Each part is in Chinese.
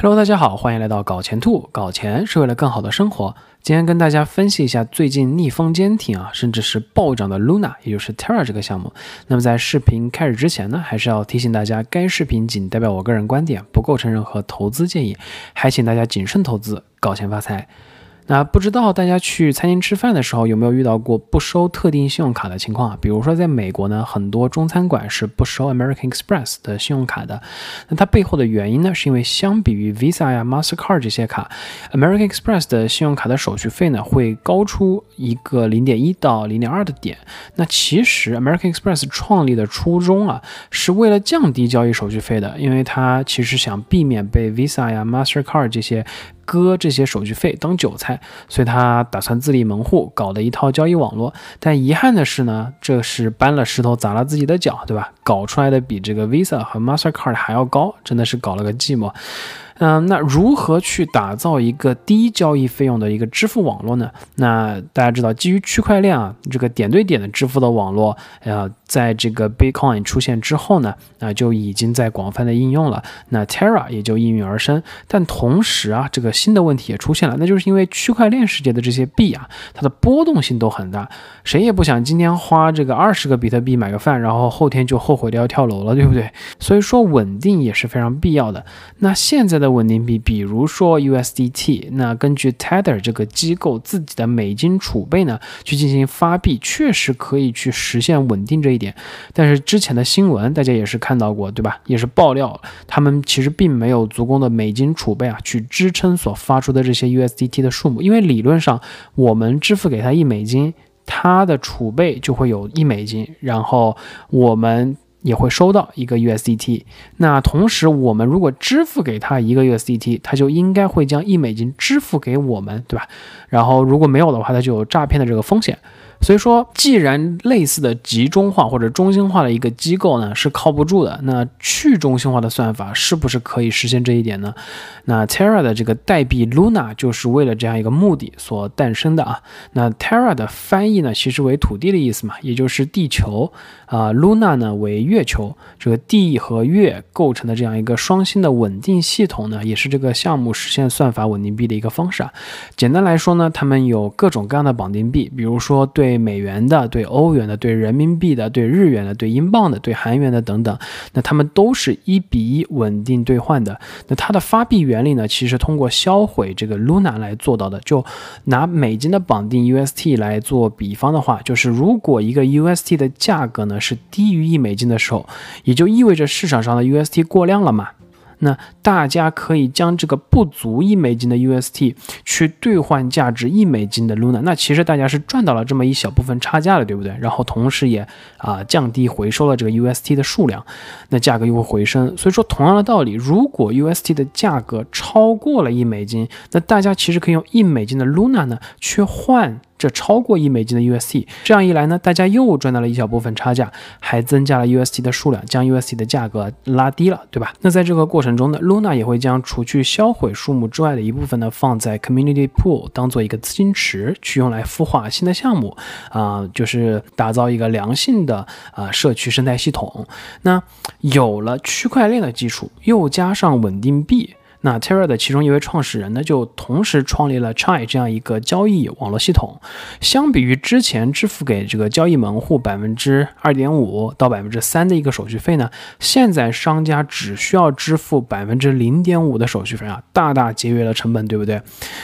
Hello，大家好，欢迎来到搞钱兔。搞钱是为了更好的生活。今天跟大家分析一下最近逆风坚挺啊，甚至是暴涨的 Luna，也就是 Terra 这个项目。那么在视频开始之前呢，还是要提醒大家，该视频仅代表我个人观点，不构成任何投资建议，还请大家谨慎投资，搞钱发财。那不知道大家去餐厅吃饭的时候有没有遇到过不收特定信用卡的情况啊？比如说在美国呢，很多中餐馆是不收 American Express 的信用卡的。那它背后的原因呢，是因为相比于 Visa 呀、Mastercard 这些卡，American Express 的信用卡的手续费呢会高出一个零点一到零点二的点。那其实 American Express 创立的初衷啊，是为了降低交易手续费的，因为它其实想避免被 Visa 呀、Mastercard 这些。割这些手续费当韭菜，所以他打算自立门户，搞了一套交易网络。但遗憾的是呢，这是搬了石头砸了自己的脚，对吧？搞出来的比这个 Visa 和 Mastercard 还要高，真的是搞了个寂寞。嗯，那如何去打造一个低交易费用的一个支付网络呢？那大家知道，基于区块链啊，这个点对点的支付的网络，呃，在这个 Bitcoin 出现之后呢，那就已经在广泛的应用了。那 Terra 也就应运而生。但同时啊，这个新的问题也出现了，那就是因为区块链世界的这些币啊，它的波动性都很大，谁也不想今天花这个二十个比特币买个饭，然后后天就后悔的要跳楼了，对不对？所以说稳定也是非常必要的。那现在的。稳定币，比如说 USDT，那根据 Tether 这个机构自己的美金储备呢，去进行发币，确实可以去实现稳定这一点。但是之前的新闻大家也是看到过，对吧？也是爆料，他们其实并没有足够的美金储备啊，去支撑所发出的这些 USDT 的数目。因为理论上，我们支付给他一美金，他的储备就会有一美金，然后我们。也会收到一个 USDT，那同时我们如果支付给他一个 USDT，他就应该会将一美金支付给我们，对吧？然后如果没有的话，他就有诈骗的这个风险。所以说，既然类似的集中化或者中心化的一个机构呢是靠不住的，那去中心化的算法是不是可以实现这一点呢？那 Terra 的这个代币 Luna 就是为了这样一个目的所诞生的啊。那 Terra 的翻译呢，其实为土地的意思嘛，也就是地球啊，Luna 呢为月球，这个地和月构成的这样一个双星的稳定系统呢，也是这个项目实现算法稳定币的一个方式啊。简单来说呢，他们有各种各样的绑定币，比如说对。对美元的、对欧元的、对人民币的、对日元的、对英镑的、对韩元的等等，那他们都是一比一稳定兑换的。那它的发币原理呢？其实通过销毁这个 Luna 来做到的。就拿美金的绑定 UST 来做比方的话，就是如果一个 UST 的价格呢是低于一美金的时候，也就意味着市场上的 UST 过量了嘛。那大家可以将这个不足一美金的 UST 去兑换价值一美金的 Luna，那其实大家是赚到了这么一小部分差价了，对不对？然后同时也啊降低回收了这个 UST 的数量，那价格又会回升。所以说同样的道理，如果 UST 的价格超过了一美金，那大家其实可以用一美金的 Luna 呢去换。这超过一美金的 UST，这样一来呢，大家又赚到了一小部分差价，还增加了 UST 的数量，将 UST 的价格拉低了，对吧？那在这个过程中呢，Luna 也会将除去销毁数目之外的一部分呢，放在 Community Pool 当做一个资金池，去用来孵化新的项目，啊，就是打造一个良性的啊社区生态系统。那有了区块链的基础，又加上稳定币。那 Terra 的其中一位创始人呢，就同时创立了 Chai 这样一个交易网络系统。相比于之前支付给这个交易门户百分之二点五到百分之三的一个手续费呢，现在商家只需要支付百分之零点五的手续费啊，大大节约了成本，对不对？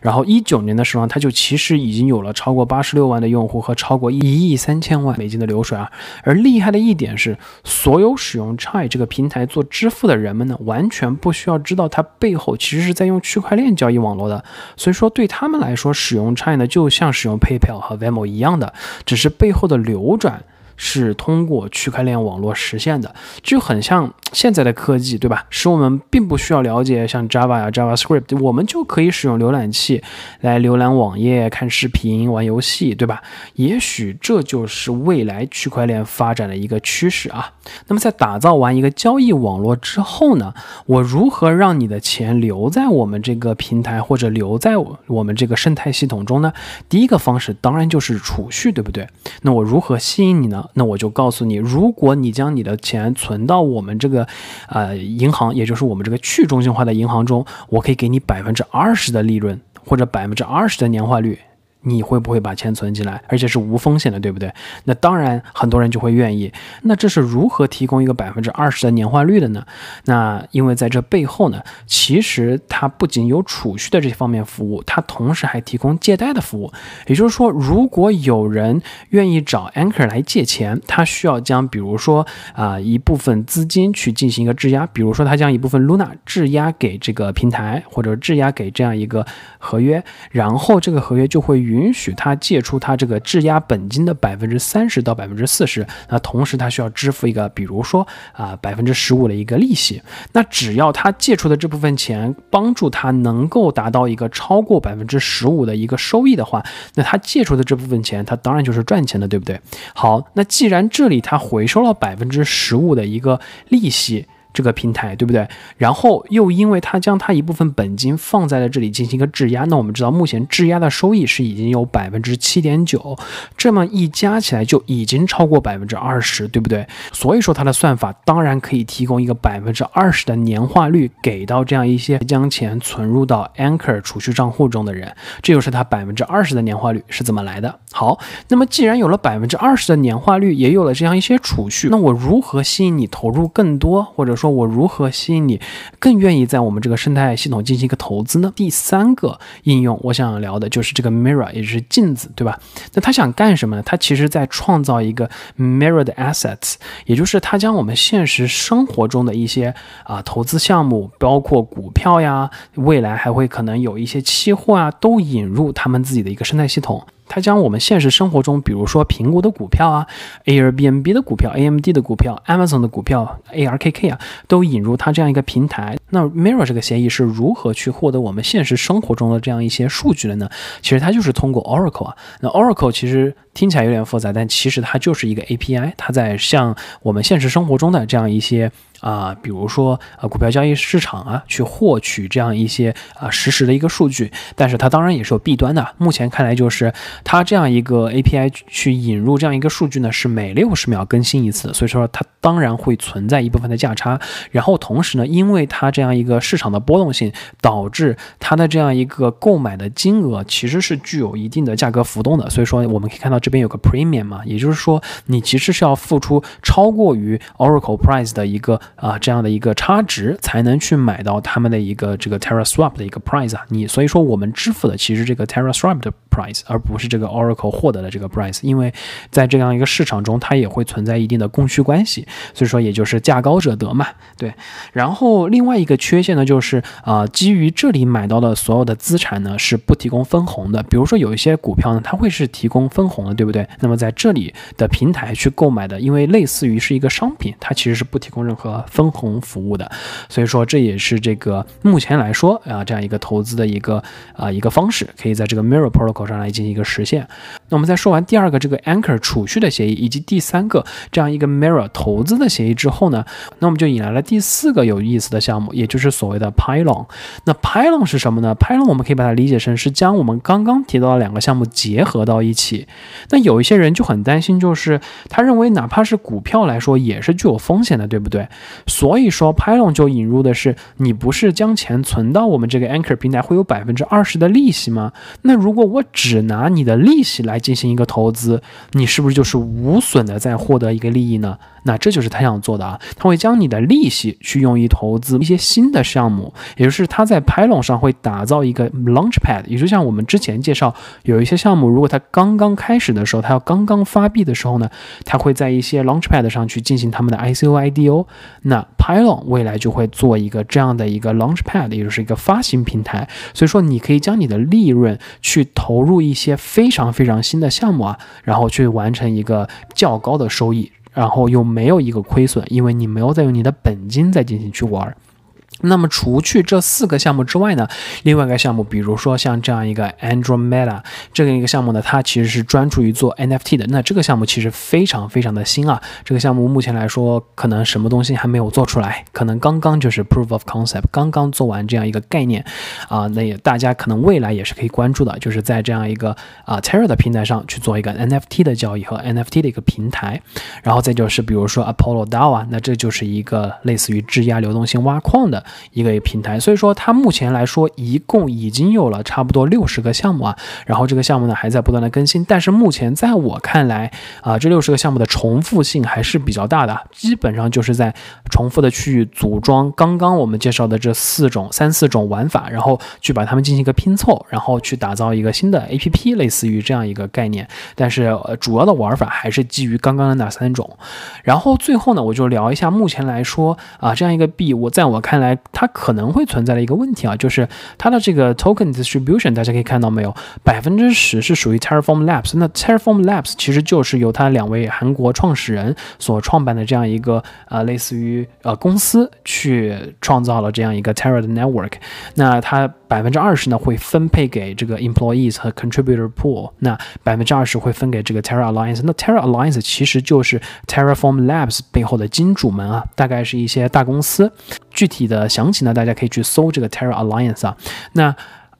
然后一九年的时候，它就其实已经有了超过八十六万的用户和超过一亿三千万美金的流水啊。而厉害的一点是，所有使用 Chai 这个平台做支付的人们呢，完全不需要知道它背。后其实是在用区块链交易网络的，所以说对他们来说，使用 China 就像使用 PayPal 和 Vemo 一样的，只是背后的流转。是通过区块链网络实现的，就很像现在的科技，对吧？使我们并不需要了解像 Java 呀、JavaScript，我们就可以使用浏览器来浏览网页、看视频、玩游戏，对吧？也许这就是未来区块链发展的一个趋势啊。那么在打造完一个交易网络之后呢，我如何让你的钱留在我们这个平台或者留在我们这个生态系统中呢？第一个方式当然就是储蓄，对不对？那我如何吸引你呢？那我就告诉你，如果你将你的钱存到我们这个呃银行，也就是我们这个去中心化的银行中，我可以给你百分之二十的利润，或者百分之二十的年化率。你会不会把钱存进来，而且是无风险的，对不对？那当然，很多人就会愿意。那这是如何提供一个百分之二十的年化率的呢？那因为在这背后呢，其实它不仅有储蓄的这方面服务，它同时还提供借贷的服务。也就是说，如果有人愿意找 Anchor 来借钱，他需要将比如说啊一部分资金去进行一个质押，比如说他将一部分 Luna 质押给这个平台，或者质押给这样一个合约，然后这个合约就会与允许他借出他这个质押本金的百分之三十到百分之四十，那同时他需要支付一个，比如说啊百分之十五的一个利息。那只要他借出的这部分钱帮助他能够达到一个超过百分之十五的一个收益的话，那他借出的这部分钱，他当然就是赚钱的，对不对？好，那既然这里他回收了百分之十五的一个利息。这个平台对不对？然后又因为他将他一部分本金放在了这里进行一个质押，那我们知道目前质押的收益是已经有百分之七点九，这么一加起来就已经超过百分之二十，对不对？所以说它的算法当然可以提供一个百分之二十的年化率给到这样一些将钱存入到 Anchor 储蓄账户中的人，这就是它百分之二十的年化率是怎么来的。好，那么既然有了百分之二十的年化率，也有了这样一些储蓄，那我如何吸引你投入更多，或者说说？我如何吸引你更愿意在我们这个生态系统进行一个投资呢？第三个应用，我想聊的就是这个 mirror，也就是镜子，对吧？那他想干什么呢？他其实在创造一个 mirror 的 assets，也就是他将我们现实生活中的一些啊投资项目，包括股票呀，未来还会可能有一些期货啊，都引入他们自己的一个生态系统。它将我们现实生活中，比如说苹果的股票啊，Airbnb 的股票，AMD 的股票，Amazon 的股票，ARKK 啊，都引入它这样一个平台。那 Mirror 这个协议是如何去获得我们现实生活中的这样一些数据的呢？其实它就是通过 Oracle 啊。那 Oracle 其实听起来有点复杂，但其实它就是一个 API，它在向我们现实生活中的这样一些。啊，比如说啊，股票交易市场啊，去获取这样一些啊实时的一个数据，但是它当然也是有弊端的。目前看来，就是它这样一个 API 去引入这样一个数据呢，是每六十秒更新一次，所以说它当然会存在一部分的价差。然后同时呢，因为它这样一个市场的波动性，导致它的这样一个购买的金额其实是具有一定的价格浮动的。所以说我们可以看到这边有个 premium 嘛，也就是说你其实是要付出超过于 Oracle Price 的一个。啊，这样的一个差值才能去买到他们的一个这个 Terra Swap 的一个 price 啊，你所以说我们支付的其实这个 Terra Swap 的 price，而不是这个 Oracle 获得的这个 price，因为在这样一个市场中，它也会存在一定的供需关系，所以说也就是价高者得嘛，对。然后另外一个缺陷呢，就是啊，基于这里买到的所有的资产呢是不提供分红的，比如说有一些股票呢，它会是提供分红的，对不对？那么在这里的平台去购买的，因为类似于是一个商品，它其实是不提供任何。分红服务的，所以说这也是这个目前来说啊，这样一个投资的一个啊一个方式，可以在这个 Mirror Protocol 上来进行一个实现。那我们在说完第二个这个 Anchor 储蓄的协议，以及第三个这样一个 Mirror 投资的协议之后呢，那我们就引来了第四个有意思的项目，也就是所谓的 Pylon。那 Pylon 是什么呢？Pylon 我们可以把它理解成是将我们刚刚提到的两个项目结合到一起。那有一些人就很担心，就是他认为哪怕是股票来说也是具有风险的，对不对？所以说，Pylon 就引入的是，你不是将钱存到我们这个 Anchor 平台会有百分之二十的利息吗？那如果我只拿你的利息来进行一个投资，你是不是就是无损的在获得一个利益呢？那这就是他想做的啊，他会将你的利息去用于投资一些新的项目，也就是他在 Pylon 上会打造一个 Launchpad，也就像我们之前介绍有一些项目，如果它刚刚开始的时候，它要刚刚发币的时候呢，它会在一些 Launchpad 上去进行他们的 ICO、IDO。那 Pylon 未来就会做一个这样的一个 Launchpad，也就是一个发行平台，所以说你可以将你的利润去投入一些非常非常新的项目啊，然后去完成一个较高的收益。然后又没有一个亏损，因为你没有再用你的本金再进行去玩。那么除去这四个项目之外呢，另外一个项目，比如说像这样一个 Andromeda 这个一个项目呢，它其实是专注于做 NFT 的。那这个项目其实非常非常的新啊，这个项目目前来说可能什么东西还没有做出来，可能刚刚就是 proof of concept，刚刚做完这样一个概念啊。那也大家可能未来也是可以关注的，就是在这样一个啊 Terra 的平台上去做一个 NFT 的交易和 NFT 的一个平台。然后再就是比如说 Apollo DAO 啊，那这就是一个类似于质押流动性挖矿的。一个平台，所以说它目前来说一共已经有了差不多六十个项目啊，然后这个项目呢还在不断的更新，但是目前在我看来啊，这六十个项目的重复性还是比较大的，基本上就是在重复的去组装刚刚我们介绍的这四种三四种玩法，然后去把它们进行一个拼凑，然后去打造一个新的 APP，类似于这样一个概念，但是呃主要的玩法还是基于刚刚的那三种，然后最后呢我就聊一下目前来说啊这样一个币，我在我看来。它可能会存在的一个问题啊，就是它的这个 token distribution，大家可以看到没有，百分之十是属于 Terraform Labs。那 Terraform Labs 其实就是由它两位韩国创始人所创办的这样一个呃类似于呃公司去创造了这样一个 Terra 的 network。那它百分之二十呢会分配给这个 employees 和 contributor pool，那百分之二十会分给这个 Terra Alliance。那 Terra Alliance 其实就是 Terraform Labs 背后的金主们啊，大概是一些大公司。具体的详情呢，大家可以去搜这个 Terra Alliance 啊。那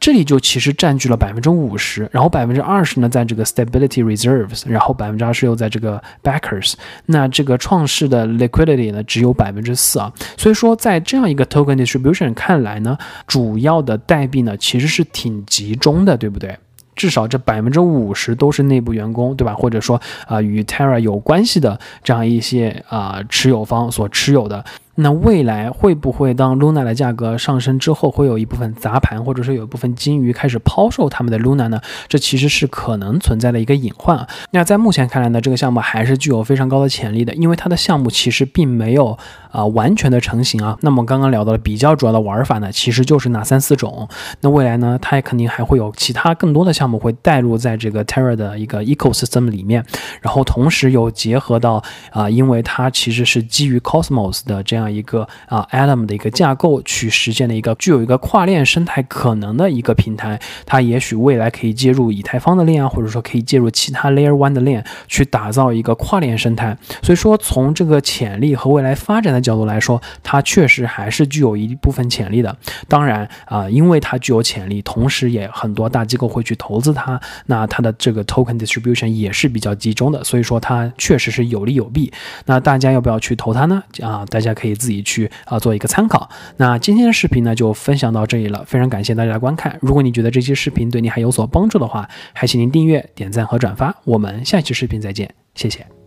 这里就其实占据了百分之五十，然后百分之二十呢在这个 Stability Reserves，然后百分之二十又在这个 Backers。那这个创世的 Liquidity 呢只有百分之四啊。所以说在这样一个 Token Distribution 看来呢，主要的代币呢其实是挺集中的，对不对？至少这百分之五十都是内部员工，对吧？或者说啊与 Terra 有关系的这样一些啊持有方所持有的。那未来会不会当 Luna 的价格上升之后，会有一部分砸盘，或者说有一部分金鱼开始抛售他们的 Luna 呢？这其实是可能存在的一个隐患啊。那在目前看来呢，这个项目还是具有非常高的潜力的，因为它的项目其实并没有啊完全的成型啊。那么刚刚聊到的比较主要的玩法呢，其实就是那三四种。那未来呢，它也肯定还会有其他更多的项目会带入在这个 Terra 的一个 ecosystem 里面，然后同时又结合到啊，因为它其实是基于 Cosmos 的这样。一个啊，Atom 的一个架构去实现的一个具有一个跨链生态可能的一个平台，它也许未来可以接入以太坊的链啊，或者说可以介入其他 Layer One 的链去打造一个跨链生态。所以说，从这个潜力和未来发展的角度来说，它确实还是具有一部分潜力的。当然啊，因为它具有潜力，同时也很多大机构会去投资它，那它的这个 Token Distribution 也是比较集中的，所以说它确实是有利有弊。那大家要不要去投它呢？啊，大家可以。自己去啊做一个参考。那今天的视频呢就分享到这里了，非常感谢大家的观看。如果你觉得这期视频对你还有所帮助的话，还请您订阅、点赞和转发。我们下期视频再见，谢谢。